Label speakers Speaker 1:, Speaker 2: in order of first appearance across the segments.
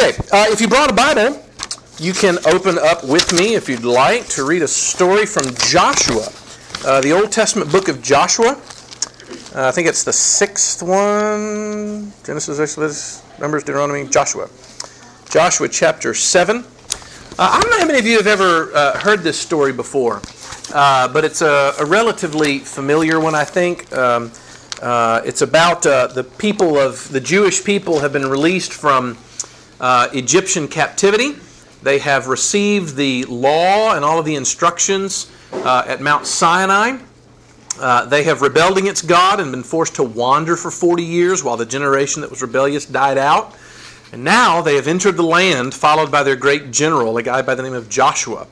Speaker 1: Okay, uh, if you brought a Bible, you can open up with me, if you'd like, to read a story from Joshua, uh, the Old Testament book of Joshua. Uh, I think it's the sixth one Genesis, Exodus, Numbers, Deuteronomy, Joshua. Joshua chapter 7. Uh, I don't know how many of you have ever uh, heard this story before, uh, but it's a, a, relatively familiar one, I think. Um, it's about the people of the Jewish people have been released from uh, Egyptian captivity. They have received the law and all of the instructions uh, at Mount Sinai. Uh, they have rebelled against God and been forced to wander for 40 years while the generation that was rebellious died out. And now they have entered the land, followed by their great general, a guy by the name of Joshua.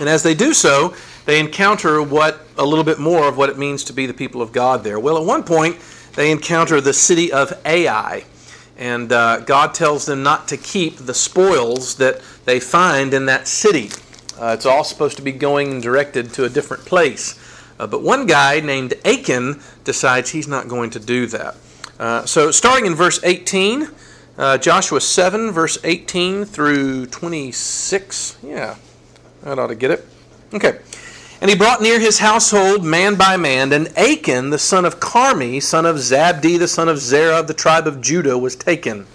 Speaker 1: And as they do so, they encounter what a little bit more of what it means to be the people of God there. Well, at one point, they encounter the city of Ai. And uh, God tells them not to keep the spoils that they find in that city. Uh, it's all supposed to be going and directed to a different place. Uh, but one guy named Achan decides he's not going to do that. Uh, so, starting in verse 18, uh, Joshua 7, verse 18 through 26. Yeah, that ought to get it. Okay. And he brought near his household man by man, and Achan, the son of Carmi, son of Zabdi, the son of Zerah of the tribe of Judah, was taken.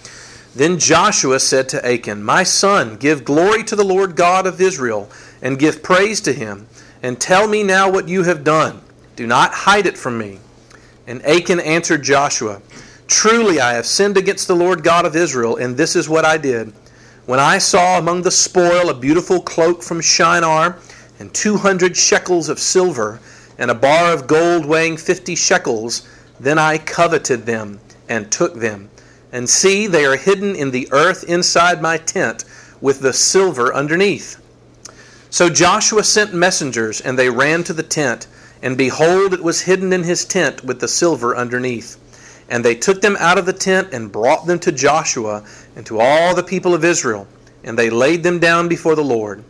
Speaker 1: Then Joshua said to Achan, My son, give glory to the Lord God of Israel, and give praise to him, and tell me now what you have done. Do not hide it from me. And Achan answered Joshua, Truly I have sinned against the Lord God of Israel, and this is what I did. When I saw among the spoil a beautiful cloak from Shinar, and two hundred shekels of silver, and a bar of gold weighing fifty shekels. Then I coveted them and took them. And see, they are hidden in the earth inside my tent, with the silver underneath. So Joshua sent messengers, and they ran to the tent, and behold, it was hidden in his tent with the silver underneath. And they took them out of the tent and brought them to Joshua and to all the people of Israel, and they laid them down before the Lord.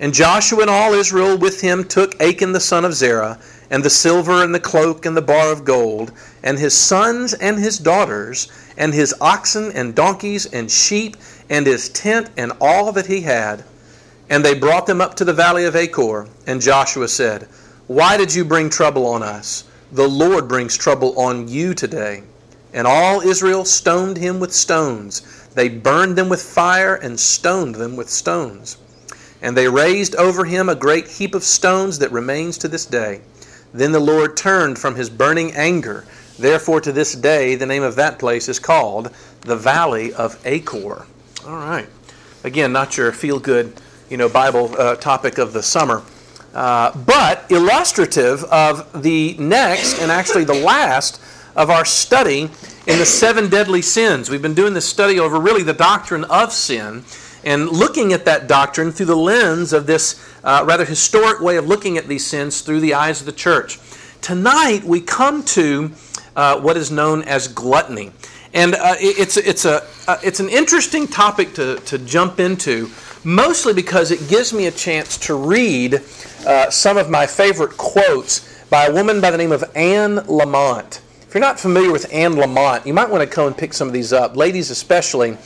Speaker 1: And Joshua and all Israel with him took Achan the son of Zerah, and the silver and the cloak and the bar of gold, and his sons and his daughters, and his oxen and donkeys and sheep, and his tent and all that he had. And they brought them up to the valley of Achor. And Joshua said, Why did you bring trouble on us? The Lord brings trouble on you today. And all Israel stoned him with stones. They burned them with fire and stoned them with stones. And they raised over him a great heap of stones that remains to this day. Then the Lord turned from his burning anger. Therefore, to this day, the name of that place is called the Valley of Achor. All right. Again, not your feel good, you know, Bible uh, topic of the summer, uh, but illustrative of the next and actually the last of our study in the seven deadly sins. We've been doing this study over really the doctrine of sin and looking at that doctrine through the lens of this uh, rather historic way of looking at these sins through the eyes of the church. Tonight, we come to uh, what is known as gluttony. And uh, it's, it's, a, uh, it's an interesting topic to, to jump into, mostly because it gives me a chance to read uh, some of my favorite quotes by a woman by the name of Anne Lamott. If you're not familiar with Anne Lamott, you might want to go and pick some of these up, ladies especially.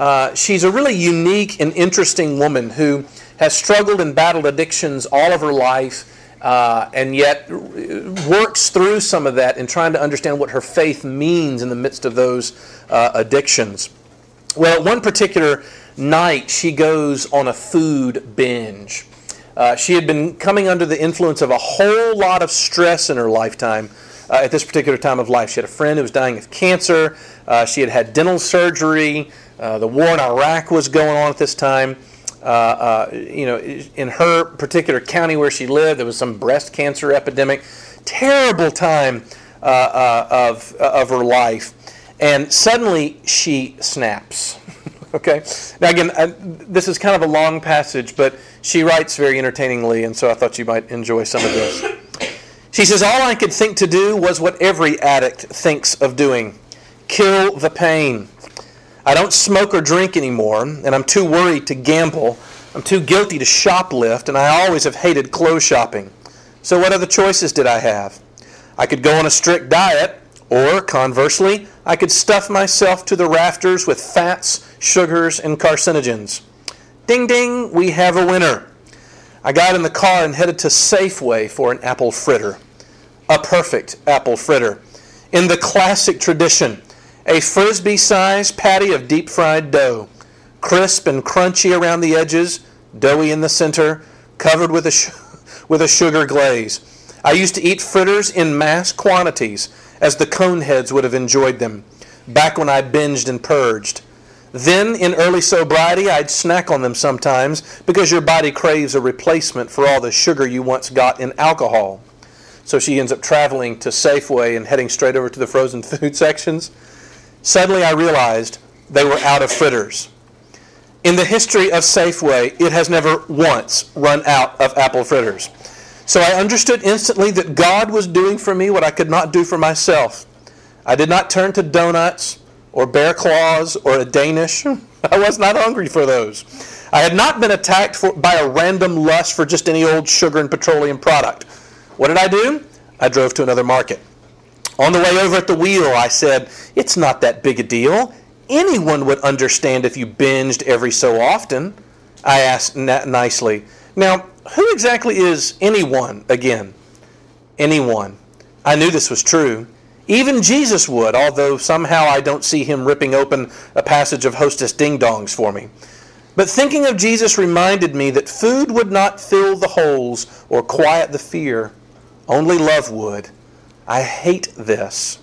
Speaker 1: Uh, she's a really unique and interesting woman who has struggled and battled addictions all of her life. Uh, and yet works through some of that in trying to understand what her faith means in the midst of those uh, addictions. Well, one particular night, she goes on a food binge. Uh, she had been coming under the influence of a whole lot of stress in her lifetime uh, at this particular time of life. She had a friend who was dying of cancer, uh, she had had dental surgery. Uh, the war in Iraq was going on at this time. Uh, uh, you know, in her particular county where she lived, there was some breast cancer epidemic. Terrible time uh, uh, of of her life, and suddenly she snaps. okay. Now again, this is kind of a long passage, but she writes very entertainingly, and so I thought you might enjoy some of this. She says, All I could think to do was what every addict thinks of doing kill the pain. I don't smoke or drink anymore, and I'm too worried to gamble. I'm too guilty to shoplift, and I always have hated clothes shopping. So, what other choices did I have? I could go on a strict diet, Or, conversely, I could stuff myself to the rafters with fats, sugars, and carcinogens. Ding ding, we have a winner. I got in the car and headed to Safeway for an apple fritter. A perfect apple fritter. In the classic tradition, a frisbee sized patty of deep fried dough, crisp and crunchy around the edges, doughy in the center, covered with a, with a sugar glaze. I used to eat fritters in mass quantities, as the coneheads would have enjoyed them, back when I binged and purged. Then, in early sobriety, I'd snack on them sometimes because your body craves a replacement for all the sugar you once got in alcohol. So she ends up traveling to Safeway and heading straight over to the frozen food sections. Suddenly, I realized they were out of fritters. In the history of Safeway, it has never once run out of apple fritters. So I understood instantly that God was doing for me what I could not do for myself. I did not turn to donuts or bear claws or a Danish. I was not hungry for those. I had not been attacked for, by a random lust for just any old sugar and petroleum product. What did I do? I drove to another market. On the way over at the wheel, I said, It's not that big a deal. Anyone would understand if you binged every so often. I asked nicely. Now, who exactly is anyone again? Anyone. I knew this was true. Even Jesus would, although somehow I don't see him ripping open a passage of Hostess Ding Dongs for me. But thinking of Jesus reminded me that food would not fill the holes or quiet the fear. Only love would. I hate this.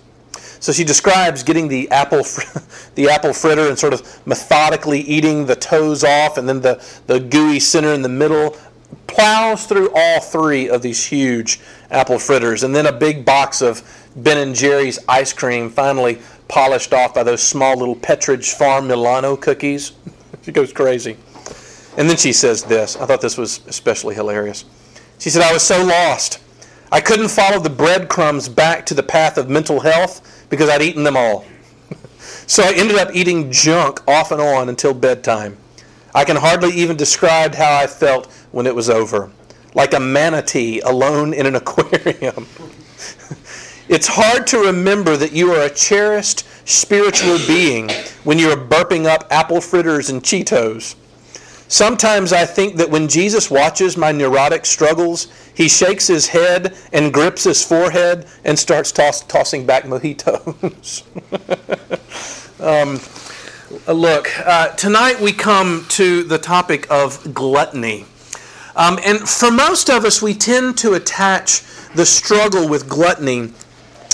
Speaker 1: So she describes getting the apple, fr- the apple fritter and sort of methodically eating the toes off, and then the, the gooey center in the middle. Plows through all three of these huge apple fritters, and then a big box of Ben and Jerry's ice cream, finally polished off by those small little Pepperidge Farm Milano cookies. she goes crazy. And then she says this. I thought this was especially hilarious. She said, I was so lost. I couldn't follow the breadcrumbs back to the path of mental health because I'd eaten them all. so I ended up eating junk off and on until bedtime. I can hardly even describe how I felt when it was over, like a manatee alone in an aquarium. it's hard to remember that you are a cherished spiritual being when you are burping up apple fritters and Cheetos. Sometimes I think that when Jesus watches my neurotic struggles, he shakes his head and grips his forehead and starts toss, tossing back mojitos. um, look, uh, tonight we come to the topic of gluttony. Um, and for most of us, we tend to attach the struggle with gluttony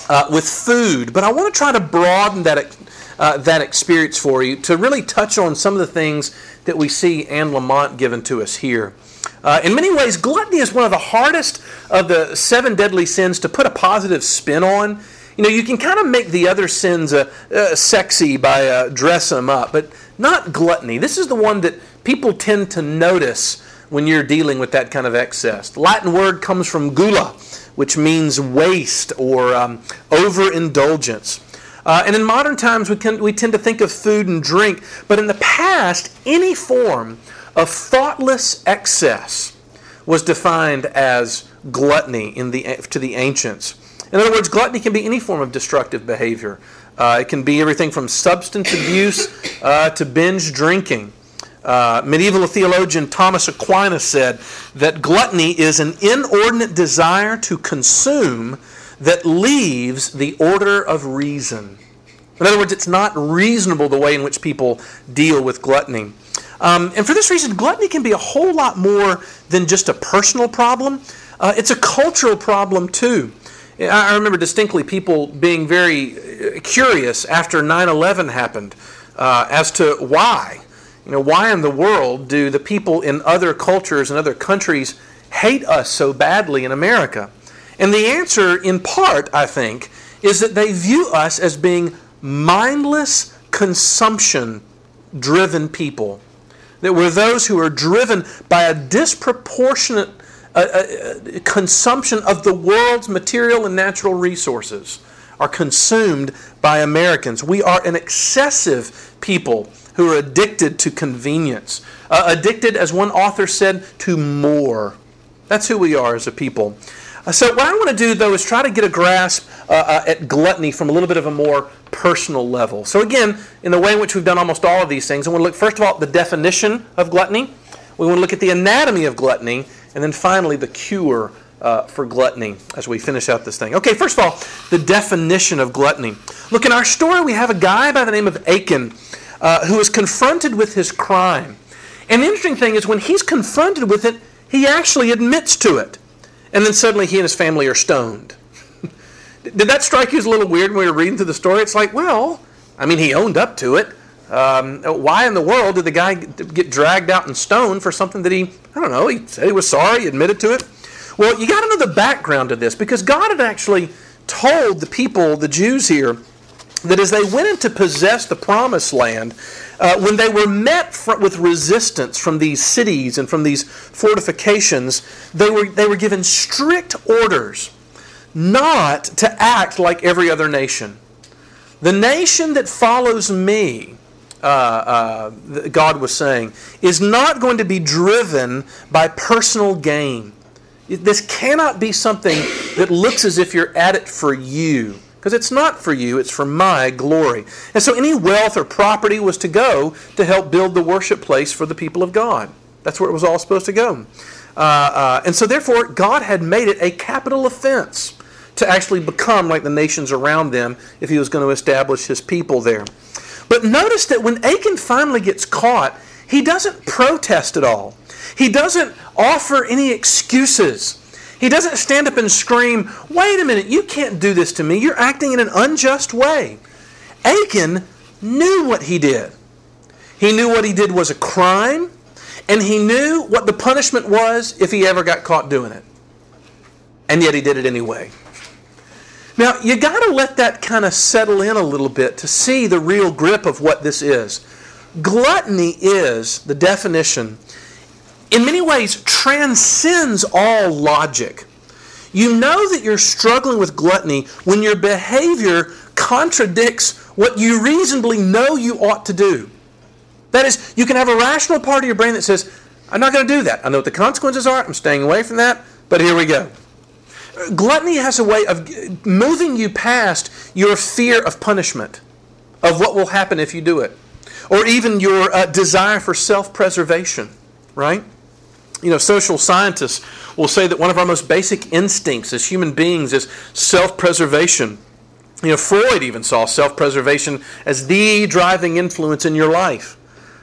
Speaker 1: uh, with food, but I want to try to broaden that, uh, that experience for you to really touch on some of the things that we see Anne Lamott given to us here. Uh, in many ways, gluttony is one of the hardest of the seven deadly sins to put a positive spin on. You know, you can kind of make the other sins uh, uh, sexy by uh, dress them up, but not gluttony. This is the one that people tend to notice when you're dealing with that kind of excess. The Latin word comes from gula, which means waste or um, overindulgence. Uh, and in modern times, we, can, we tend to think of food and drink, but in the past, any form of thoughtless excess was defined as gluttony in the, to the ancients. In other words, gluttony can be any form of destructive behavior. Uh, it can be everything from substance abuse uh, to binge drinking. Uh, medieval theologian Thomas Aquinas said that gluttony is an inordinate desire to consume that leaves the order of reason. In other words, it's not reasonable the way in which people deal with gluttony. Um, and for this reason, gluttony can be a whole lot more than just a personal problem. Uh, it's a cultural problem too. I remember distinctly people being very uh, curious after 9 11 happened uh, as to why. You know, why in the world do the people in other cultures and other countries hate us so badly in America? And the answer, in part, I think, is that they view us as being mindless, consumption driven people. That we're those who are driven by a disproportionate uh, uh, consumption of the world's material and natural resources, are consumed by Americans. We are an excessive people who are addicted to convenience, uh, addicted, as one author said, to more. That's who we are as a people. So, what I want to do, though, is try to get a grasp uh, uh, at gluttony from a little bit of a more personal level. So, again, in the way in which we've done almost all of these things, I want to look, first of all, at the definition of gluttony. We want to look at the anatomy of gluttony. And then finally, the cure uh, for gluttony as we finish out this thing. Okay, first of all, the definition of gluttony. Look, in our story, we have a guy by the name of Achan uh, who is confronted with his crime. And the interesting thing is, when he's confronted with it, he actually admits to it. And then suddenly he and his family are stoned. Did that strike you as a little weird when we were reading through the story? It's like, well, I mean, he owned up to it. Um, why in the world did the guy get dragged out and stoned for something that he, I don't know, he said he was sorry, he admitted to it? Well, you got to know the background of this because God had actually told the people, the Jews here, that as they went in to possess the promised land, uh, when they were met fr- with resistance from these cities and from these fortifications, they were, they were given strict orders not to act like every other nation. The nation that follows me, uh, uh, God was saying, is not going to be driven by personal gain. This cannot be something that looks as if you're at it for you because it's not for you, it's for my glory. And so any wealth or property was to go to help build the worship place for the people of God. That's where it was all supposed to go. Uh, uh, and so, therefore, God had made it a capital offense to actually become like the nations around them if he was going to establish his people there. But notice that when Achan finally gets caught, he doesn't protest at all. He doesn't offer any excuses. He doesn't stand up and scream, Wait a minute, you can't do this to me. You're acting in an unjust way. Achan knew what he did. He knew what he did was a crime, and he knew what the punishment was if he ever got caught doing it. And yet he did it anyway. Now, you got to let that kind of settle in a little bit to see the real grip of what this is. Gluttony is, the definition, in many ways transcends all logic. You know that you're struggling with gluttony when your behavior contradicts what you reasonably know you ought to do. That is, you can have a rational part of your brain that says, I'm not going to do that. I know what the consequences are. I'm staying away from that, but here we go. Gluttony has a way of moving you past your fear of punishment, of what will happen if you do it, or even your uh, desire for self preservation, right? You know, social scientists will say that one of our most basic instincts as human beings is self preservation. You know, Freud even saw self preservation as the driving influence in your life.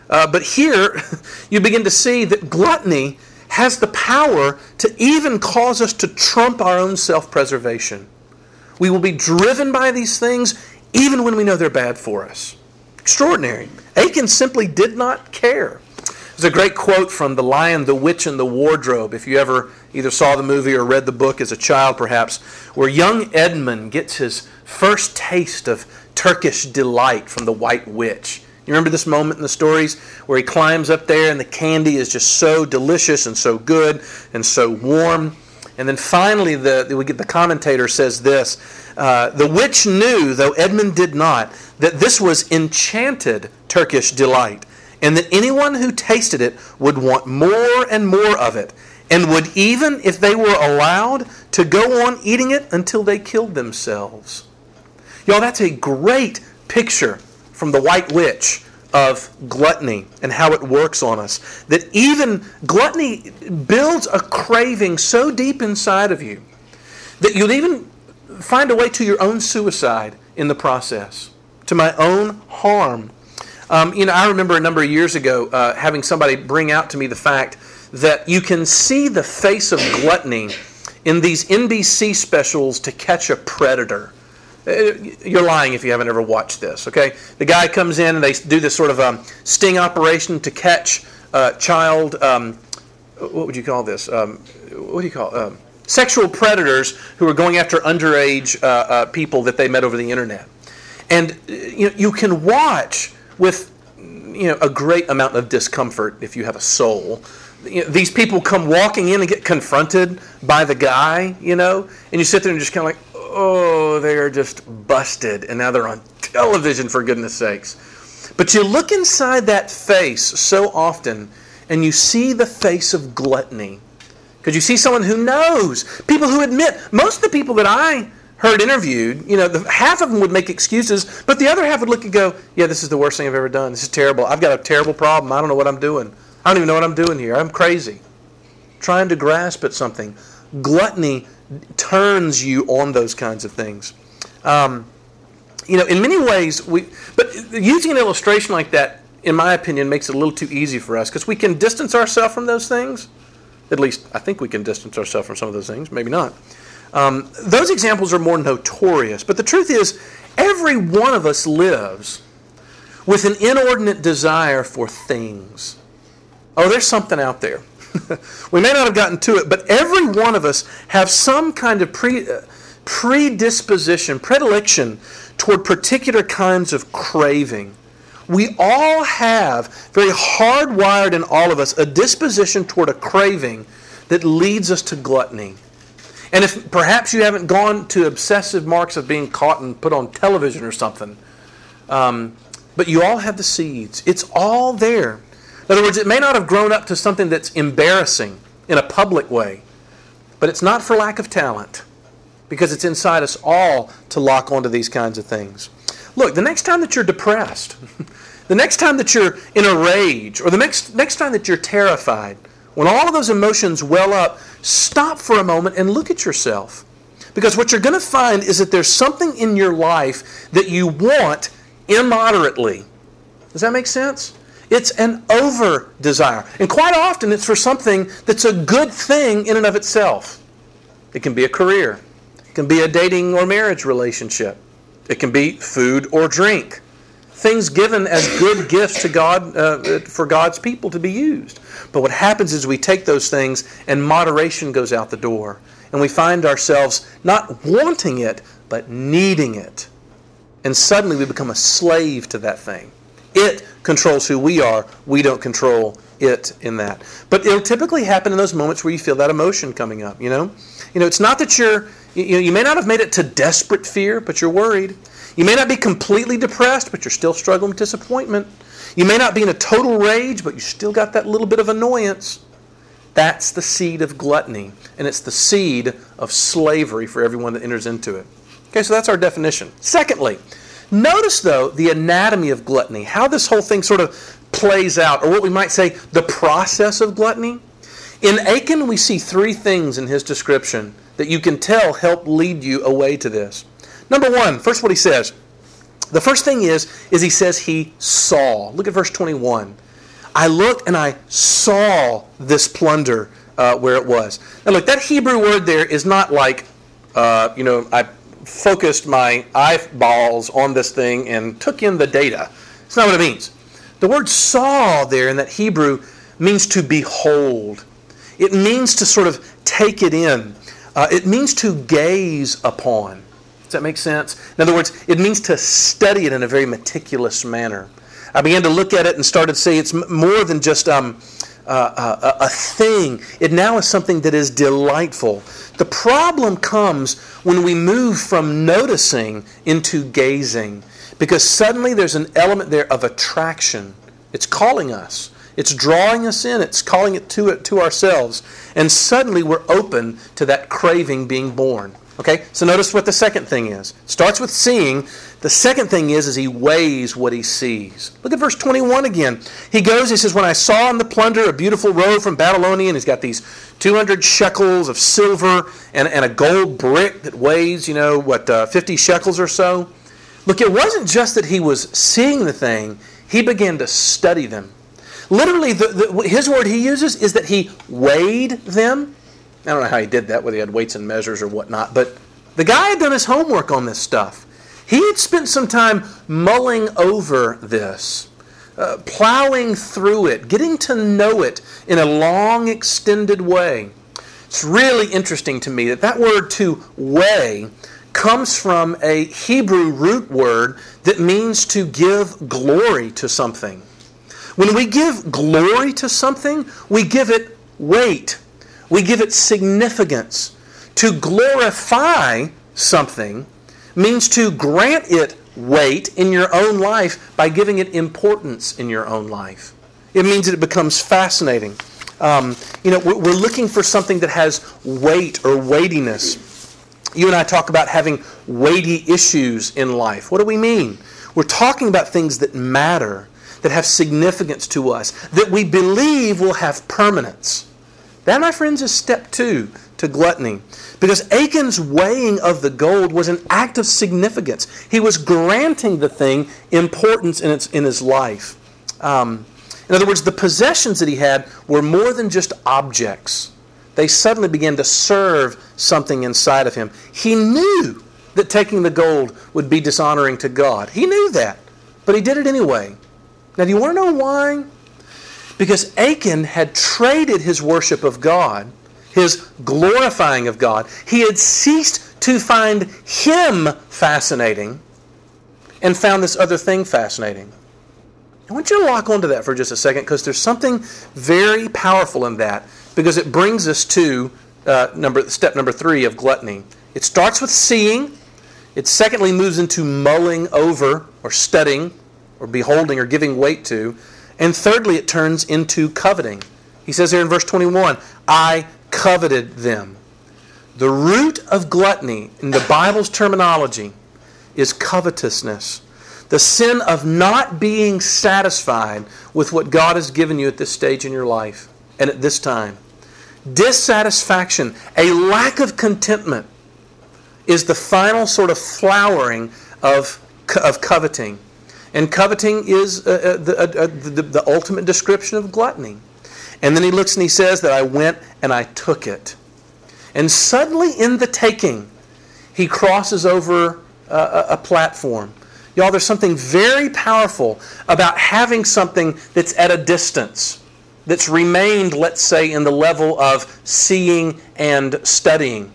Speaker 1: Uh, but here, you begin to see that gluttony has the power to even cause us to trump our own self preservation. We will be driven by these things even when we know they're bad for us. Extraordinary. Achan simply did not care. There's a great quote from The Lion, the Witch, and the Wardrobe, if you ever either saw the movie or read the book as a child, perhaps, where young Edmund gets his first taste of Turkish delight from the White Witch. You remember this moment in the stories where he climbs up there and the candy is just so delicious and so good and so warm. And then finally, the, we get the commentator says this uh, The witch knew, though Edmund did not, that this was enchanted Turkish delight and that anyone who tasted it would want more and more of it, and would even, if they were allowed, to go on eating it until they killed themselves. Y'all, that's a great picture from the White Witch of gluttony and how it works on us. That even gluttony builds a craving so deep inside of you that you'll even find a way to your own suicide in the process, to my own harm um, you know, I remember a number of years ago uh, having somebody bring out to me the fact that you can see the face of gluttony in these NBC specials to catch a predator. Uh, you're lying if you haven't ever watched this, okay? The guy comes in and they do this sort of um, sting operation to catch a child. Um, what would you call this? Um, what do you call um, sexual predators who are going after underage uh, uh, people that they met over the internet. And uh, you know, you can watch with you know a great amount of discomfort if you have a soul. You know, these people come walking in and get confronted by the guy, you know, and you sit there and just kind of like, oh, they are just busted, and now they're on television for goodness sakes. But you look inside that face so often, and you see the face of gluttony. Because you see someone who knows, people who admit. Most of the people that I heard interviewed, you know, the, half of them would make excuses, but the other half would look and go, "Yeah, this is the worst thing I've ever done. This is terrible. I've got a terrible problem. I don't know what I'm doing. I don't even know what I'm doing here. I'm crazy." Trying to grasp at something. Gluttony turns you on those kinds of things. Um, you know, in many ways, we. But using an illustration like that, in my opinion, makes it a little too easy for us because we can distance ourselves from those things. At least, I think we can distance ourselves from some of those things. Maybe not. Um, those examples are more notorious, but the truth is, every one of us lives with an inordinate desire for things. Oh, there's something out there. we may not have gotten to it, but every one of us have some kind of pre, uh, predisposition, predilection toward particular kinds of craving. We all have, very hardwired in all of us, a disposition toward a craving that leads us to gluttony. And if perhaps you haven't gone to obsessive marks of being caught and put on television or something, um, but you all have the seeds. It's all there. In other words, it may not have grown up to something that's embarrassing in a public way, but it's not for lack of talent because it's inside us all to lock onto these kinds of things. Look, the next time that you're depressed, the next time that you're in a rage, or the next, next time that you're terrified, when all of those emotions well up, stop for a moment and look at yourself. Because what you're going to find is that there's something in your life that you want immoderately. Does that make sense? It's an over desire. And quite often it's for something that's a good thing in and of itself. It can be a career, it can be a dating or marriage relationship, it can be food or drink. Things given as good gifts to God uh, for God's people to be used. But what happens is we take those things and moderation goes out the door. And we find ourselves not wanting it, but needing it. And suddenly we become a slave to that thing. It controls who we are. We don't control it in that. But it'll typically happen in those moments where you feel that emotion coming up, you know? You know, it's not that you're you you may not have made it to desperate fear, but you're worried. You may not be completely depressed, but you're still struggling with disappointment. You may not be in a total rage, but you still got that little bit of annoyance. That's the seed of gluttony, and it's the seed of slavery for everyone that enters into it. Okay, so that's our definition. Secondly, notice though the anatomy of gluttony, how this whole thing sort of plays out, or what we might say the process of gluttony. In Achan, we see three things in his description that you can tell help lead you away to this. Number one, first what he says the first thing is, is he says he saw. Look at verse 21. I looked and I saw this plunder uh, where it was. Now look, that Hebrew word there is not like, uh, you know, I focused my eyeballs on this thing and took in the data. It's not what it means. The word saw there in that Hebrew means to behold. It means to sort of take it in. Uh, it means to gaze upon. Does that make sense? In other words, it means to study it in a very meticulous manner. I began to look at it and started to say it's more than just um, uh, a, a thing. It now is something that is delightful. The problem comes when we move from noticing into gazing, because suddenly there's an element there of attraction. It's calling us. It's drawing us in. It's calling it to it to ourselves, and suddenly we're open to that craving being born. Okay, so notice what the second thing is. Starts with seeing. The second thing is, is he weighs what he sees. Look at verse 21 again. He goes, he says, When I saw in the plunder a beautiful robe from Babylonia, and he's got these 200 shekels of silver and, and a gold brick that weighs, you know, what, uh, 50 shekels or so. Look, it wasn't just that he was seeing the thing, he began to study them. Literally, the, the, his word he uses is that he weighed them. I don't know how he did that, whether he had weights and measures or whatnot, but the guy had done his homework on this stuff. He had spent some time mulling over this, uh, plowing through it, getting to know it in a long, extended way. It's really interesting to me that that word to weigh comes from a Hebrew root word that means to give glory to something. When we give glory to something, we give it weight we give it significance. To glorify something means to grant it weight in your own life by giving it importance in your own life. It means that it becomes fascinating. Um, you know, we're looking for something that has weight or weightiness. You and I talk about having weighty issues in life. What do we mean? We're talking about things that matter, that have significance to us, that we believe will have permanence. That, my friends, is step two to gluttony. Because Achan's weighing of the gold was an act of significance. He was granting the thing importance in, its, in his life. Um, in other words, the possessions that he had were more than just objects. They suddenly began to serve something inside of him. He knew that taking the gold would be dishonoring to God. He knew that, but he did it anyway. Now, do you want to know why? Because Achan had traded his worship of God, his glorifying of God. He had ceased to find him fascinating and found this other thing fascinating. I want you to lock onto that for just a second because there's something very powerful in that because it brings us to uh, number, step number three of gluttony. It starts with seeing, it secondly moves into mulling over or studying or beholding or giving weight to, and thirdly, it turns into coveting. He says here in verse 21 I coveted them. The root of gluttony, in the Bible's terminology, is covetousness the sin of not being satisfied with what God has given you at this stage in your life and at this time. Dissatisfaction, a lack of contentment, is the final sort of flowering of, of coveting. And coveting is uh, uh, the, uh, uh, the, the ultimate description of gluttony. And then he looks and he says that I went and I took it. And suddenly, in the taking, he crosses over a, a platform. Y'all, there's something very powerful about having something that's at a distance, that's remained, let's say, in the level of seeing and studying.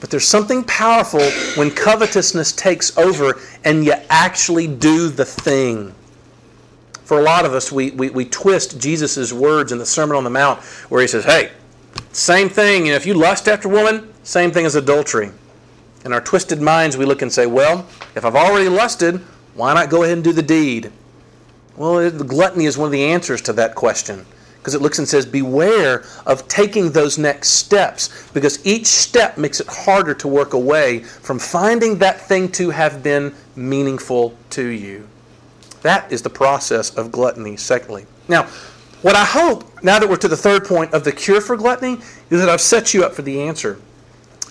Speaker 1: But there's something powerful when covetousness takes over and you actually do the thing. For a lot of us, we, we, we twist Jesus' words in the Sermon on the Mount where he says, hey, same thing, you know, if you lust after woman, same thing as adultery. In our twisted minds, we look and say, well, if I've already lusted, why not go ahead and do the deed? Well, gluttony is one of the answers to that question because it looks and says, Beware of taking those next steps because each step makes it harder to work away from finding that thing to have been meaningful to you. That is the process of gluttony, secondly. Now, what I hope, now that we're to the third point of the cure for gluttony, is that I've set you up for the answer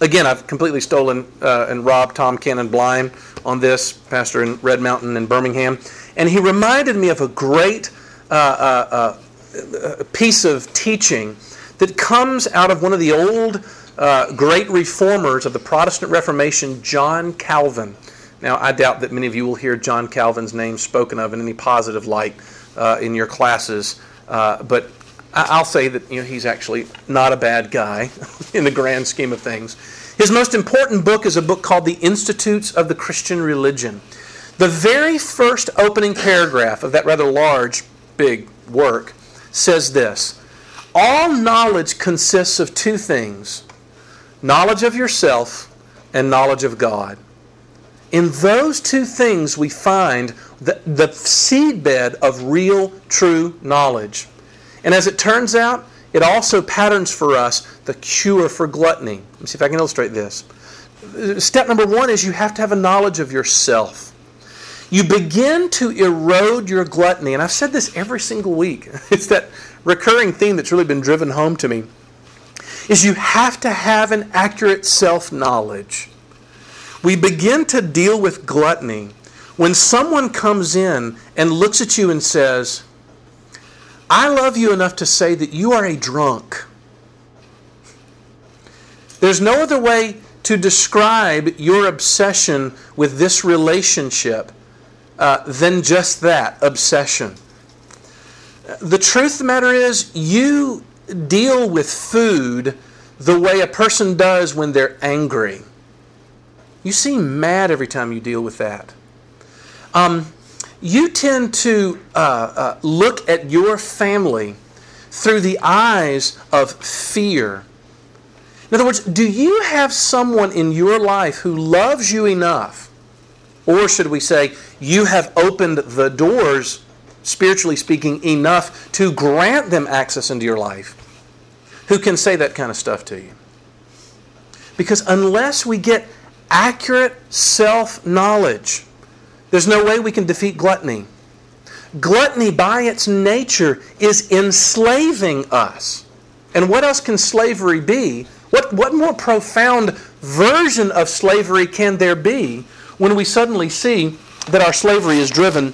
Speaker 1: again, I've completely stolen uh, and robbed Tom Cannon Blind on this, pastor in Red Mountain in Birmingham. And he reminded me of a great uh, uh, uh piece of teaching that comes out of one of the old uh, great reformers of the Protestant Reformation, John Calvin. Now, I doubt that many of you will hear John Calvin's name spoken of in any positive light uh, in your classes, but I'll say that you know he's actually not a bad guy in the grand scheme of things. His most important book is a book called The Institutes of the Christian Religion. The very first opening paragraph of that rather large, big work says this All knowledge consists of two things knowledge of yourself and knowledge of God. In those two things, we find the, the seedbed of real, true knowledge. And as it turns out, it also patterns for us the cure for gluttony. Let me see if I can illustrate this. Step number one is you have to have a knowledge of yourself. You begin to erode your gluttony, and I've said this every single week. It's that recurring theme that's really been driven home to me. Is you have to have an accurate self knowledge. We begin to deal with gluttony when someone comes in and looks at you and says, I love you enough to say that you are a drunk. There's no other way to describe your obsession with this relationship uh, than just that obsession. The truth of the matter is, you deal with food the way a person does when they're angry. You seem mad every time you deal with that. Um, you tend to uh, uh, look at your family through the eyes of fear. In other words, do you have someone in your life who loves you enough? Or should we say, you have opened the doors, spiritually speaking, enough to grant them access into your life? who can say that kind of stuff to you. Because unless we get accurate self knowledge, there's no way we can defeat gluttony. Gluttony, by its nature, is enslaving us. And what else can slavery be? What, what more profound version of slavery can there be when we suddenly see that our slavery is driven,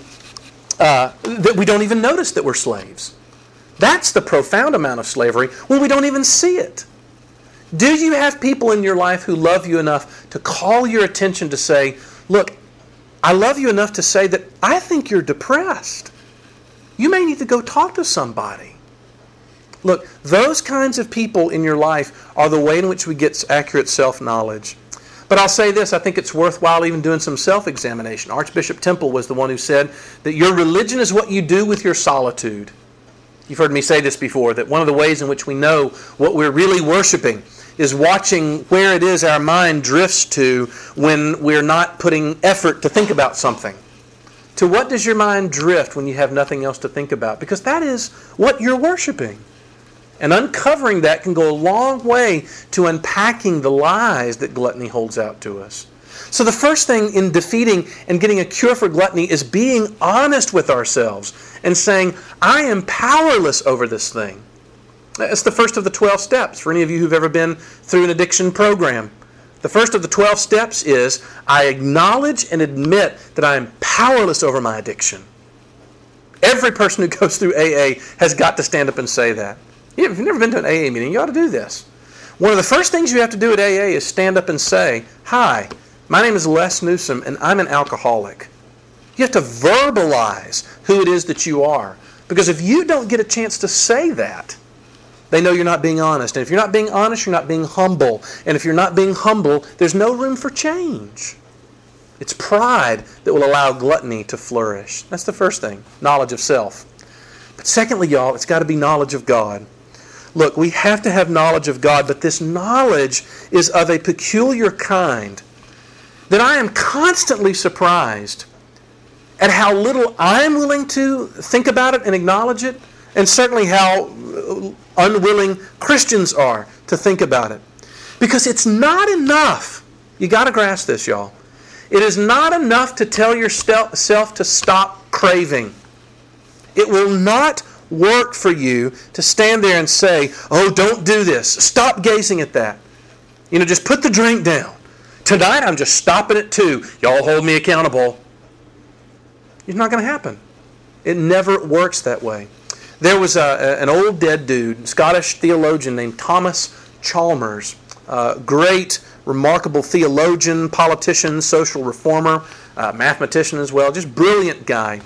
Speaker 1: uh, that we don't even notice that we're slaves? That's the profound amount of slavery when we don't even see it. Do you have people in your life who love you enough to call your attention to say, Look, I love you enough to say that I think you're depressed. You may need to go talk to somebody. Look, those kinds of people in your life are the way in which we get accurate self knowledge. But I'll say this I think it's worthwhile even doing some self examination. Archbishop Temple was the one who said that your religion is what you do with your solitude. You've heard me say this before that one of the ways in which we know what we're really worshiping is watching where it is our mind drifts to when we're not putting effort to think about something. To what does your mind drift when you have nothing else to think about? Because that is what you're worshiping. And uncovering that can go a long way to unpacking the lies that gluttony holds out to us. So, the first thing in defeating and getting a cure for gluttony is being honest with ourselves and saying, I am powerless over this thing. It's the first of the 12 steps for any of you who've ever been through an addiction program. The first of the 12 steps is I acknowledge and admit that I am powerless over my addiction. Every person who goes through AA has got to stand up and say that. If you've never been to an AA meeting, you ought to do this. One of the first things you have to do at AA is stand up and say, Hi, my name is Les Newsom, and I'm an alcoholic. You have to verbalize who it is that you are. Because if you don't get a chance to say that, they know you're not being honest. And if you're not being honest, you're not being humble. And if you're not being humble, there's no room for change. It's pride that will allow gluttony to flourish. That's the first thing knowledge of self. But secondly, y'all, it's got to be knowledge of God. Look, we have to have knowledge of God, but this knowledge is of a peculiar kind that I am constantly surprised at how little I'm willing to think about it and acknowledge it, and certainly how unwilling Christians are to think about it. Because it's not enough. You got to grasp this, y'all. It is not enough to tell yourself to stop craving. It will not work for you to stand there and say, Oh, don't do this. Stop gazing at that. You know, just put the drink down. Tonight I'm just stopping at two. Y'all hold me accountable. It's not going to happen. It never works that way. There was a, an old dead dude, Scottish theologian named Thomas Chalmers, great, remarkable theologian, politician, social reformer, mathematician as well, just brilliant guy.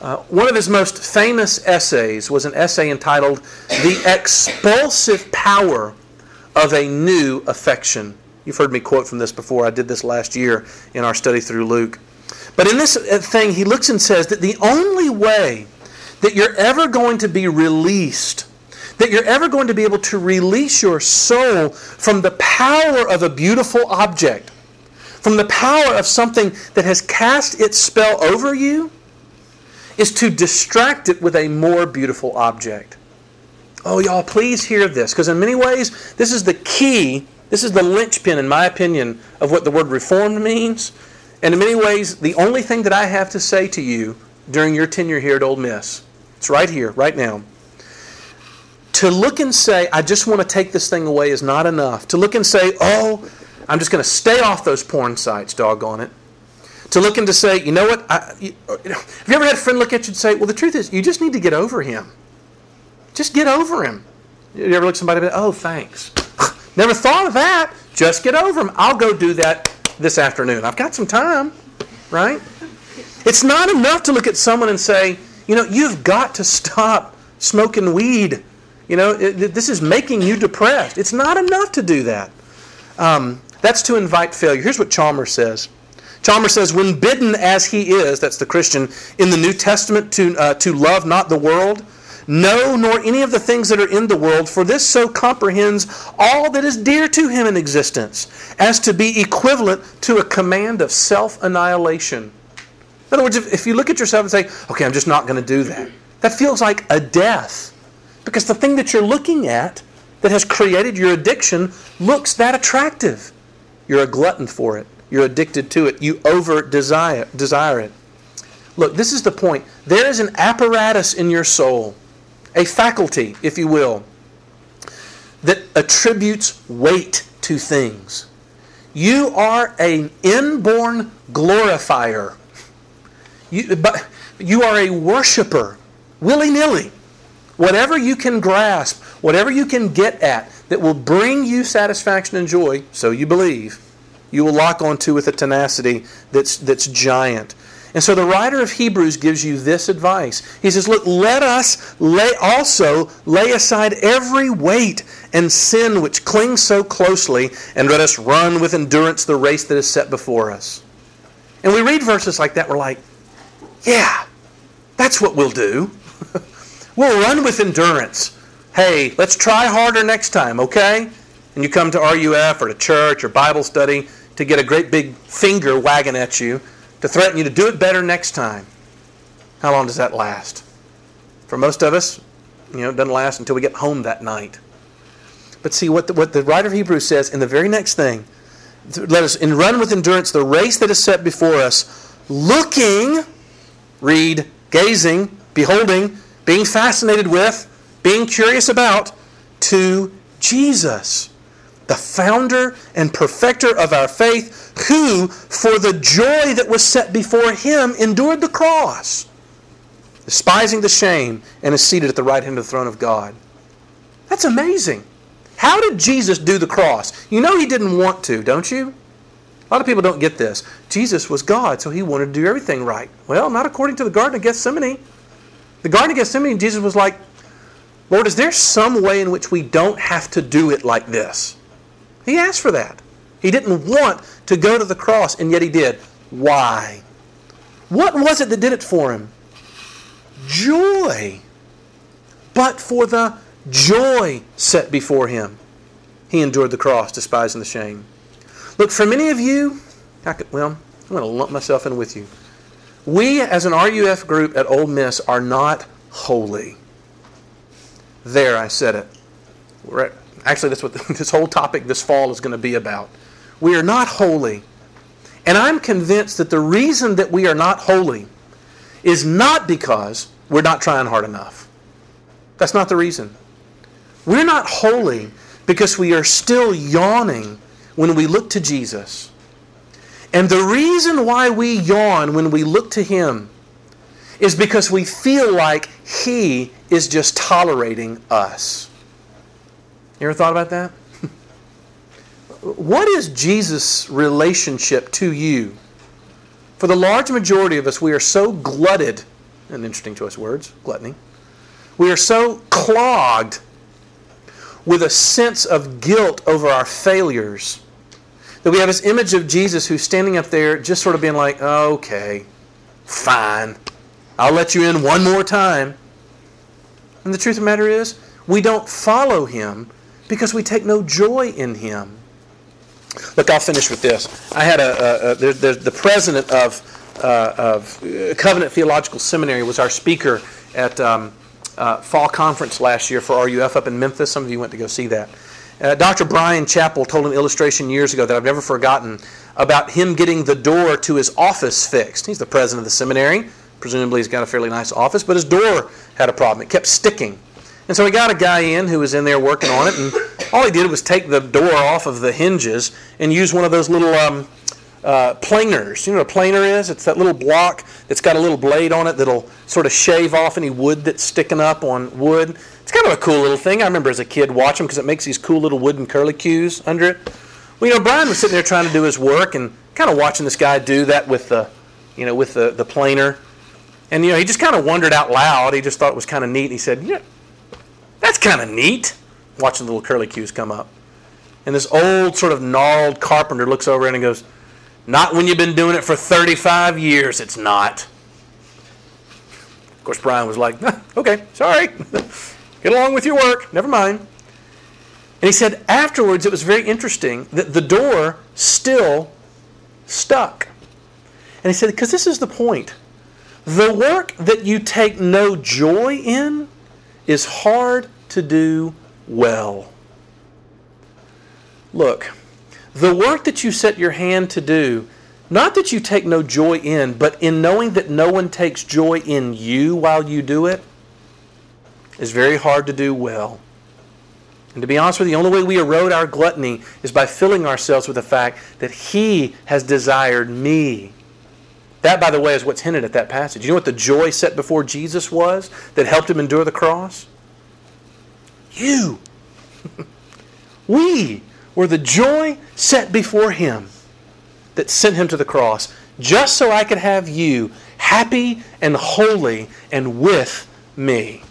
Speaker 1: Uh, one of his most famous essays was an essay entitled The Expulsive Power of a New Affection. You've heard me quote from this before. I did this last year in our study through Luke. But in this uh, thing, he looks and says that the only way that you're ever going to be released, that you're ever going to be able to release your soul from the power of a beautiful object, from the power of something that has cast its spell over you, is to distract it with a more beautiful object. Oh, y'all, please hear this, because in many ways, this is the key this is the linchpin, in my opinion, of what the word reformed means. And in many ways, the only thing that I have to say to you during your tenure here at Ole Miss, it's right here, right now. To look and say, I just want to take this thing away is not enough. To look and say, oh, I'm just going to stay off those porn sites, doggone it. To look and to say, you know what? I, you, have you ever had a friend look at you and say, well, the truth is, you just need to get over him. Just get over him. You ever look at somebody and oh, thanks. Never thought of that. Just get over him. I'll go do that this afternoon. I've got some time, right? It's not enough to look at someone and say, you know, you've got to stop smoking weed. You know, it, this is making you depressed. It's not enough to do that. Um, that's to invite failure. Here's what Chalmers says. Chalmers says, when bidden as he is, that's the Christian, in the New Testament to, uh, to love not the world, no, nor any of the things that are in the world, for this so comprehends all that is dear to him in existence, as to be equivalent to a command of self annihilation. In other words, if, if you look at yourself and say, okay, I'm just not going to do that, that feels like a death. Because the thing that you're looking at that has created your addiction looks that attractive. You're a glutton for it. You're addicted to it. You over desire, desire it. Look, this is the point. There is an apparatus in your soul, a faculty, if you will, that attributes weight to things. You are an inborn glorifier. You, but you are a worshiper, willy nilly. Whatever you can grasp, whatever you can get at that will bring you satisfaction and joy, so you believe, you will lock onto with a tenacity that's, that's giant. And so the writer of Hebrews gives you this advice. He says, Look, let us lay also lay aside every weight and sin which clings so closely, and let us run with endurance the race that is set before us. And we read verses like that, we're like, Yeah, that's what we'll do. we'll run with endurance. Hey, let's try harder next time, okay? And you come to RUF or to church or Bible study to get a great big finger wagging at you to threaten you to do it better next time. How long does that last? For most of us, you know, it doesn't last until we get home that night. But see what the, what the writer of Hebrews says in the very next thing. Let us and run with endurance the race that is set before us, looking, read, gazing, beholding, being fascinated with, being curious about, to Jesus the founder and perfecter of our faith, who, for the joy that was set before him, endured the cross, despising the shame, and is seated at the right hand of the throne of God. That's amazing. How did Jesus do the cross? You know he didn't want to, don't you? A lot of people don't get this. Jesus was God, so he wanted to do everything right. Well, not according to the Garden of Gethsemane. The Garden of Gethsemane, Jesus was like, Lord, is there some way in which we don't have to do it like this? He asked for that. He didn't want to go to the cross, and yet he did. Why? What was it that did it for him? Joy. But for the joy set before him, he endured the cross, despising the shame. Look, for many of you, I could, well, I'm going to lump myself in with you. We, as an RUF group at Ole Miss, are not holy. There, I said it. We're Actually, that's what this whole topic this fall is going to be about. We are not holy. And I'm convinced that the reason that we are not holy is not because we're not trying hard enough. That's not the reason. We're not holy because we are still yawning when we look to Jesus. And the reason why we yawn when we look to Him is because we feel like He is just tolerating us. You ever thought about that? what is Jesus' relationship to you? For the large majority of us, we are so glutted, an interesting choice of words, gluttony. We are so clogged with a sense of guilt over our failures that we have this image of Jesus who's standing up there just sort of being like, okay, fine, I'll let you in one more time. And the truth of the matter is, we don't follow him because we take no joy in Him. Look, I'll finish with this. I had a, a, a the president of, uh, of Covenant Theological Seminary was our speaker at um, uh, fall conference last year for RUF up in Memphis. Some of you went to go see that. Uh, Dr. Brian Chapell told an illustration years ago that I've never forgotten about him getting the door to his office fixed. He's the president of the seminary. Presumably, he's got a fairly nice office, but his door had a problem. It kept sticking. And so he got a guy in who was in there working on it, and all he did was take the door off of the hinges and use one of those little um, uh, planers. You know what a planer is? It's that little block that's got a little blade on it that'll sort of shave off any wood that's sticking up on wood. It's kind of a cool little thing. I remember as a kid watching because it makes these cool little wooden curlicues under it. Well, you know, Brian was sitting there trying to do his work and kind of watching this guy do that with the, you know, with the, the planer. And, you know, he just kind of wondered out loud. He just thought it was kind of neat. And He said, yeah, that's kind of neat. Watching the little curlicues come up. And this old, sort of gnarled carpenter looks over and goes, Not when you've been doing it for 35 years, it's not. Of course, Brian was like, Okay, sorry. Get along with your work. Never mind. And he said afterwards it was very interesting that the door still stuck. And he said, Because this is the point. The work that you take no joy in is hard to do well. Look, the work that you set your hand to do, not that you take no joy in, but in knowing that no one takes joy in you while you do it, is very hard to do well. And to be honest with you, the only way we erode our gluttony is by filling ourselves with the fact that He has desired me. That, by the way, is what's hinted at that passage. You know what the joy set before Jesus was that helped him endure the cross? You. we were the joy set before him that sent him to the cross, just so I could have you happy and holy and with me.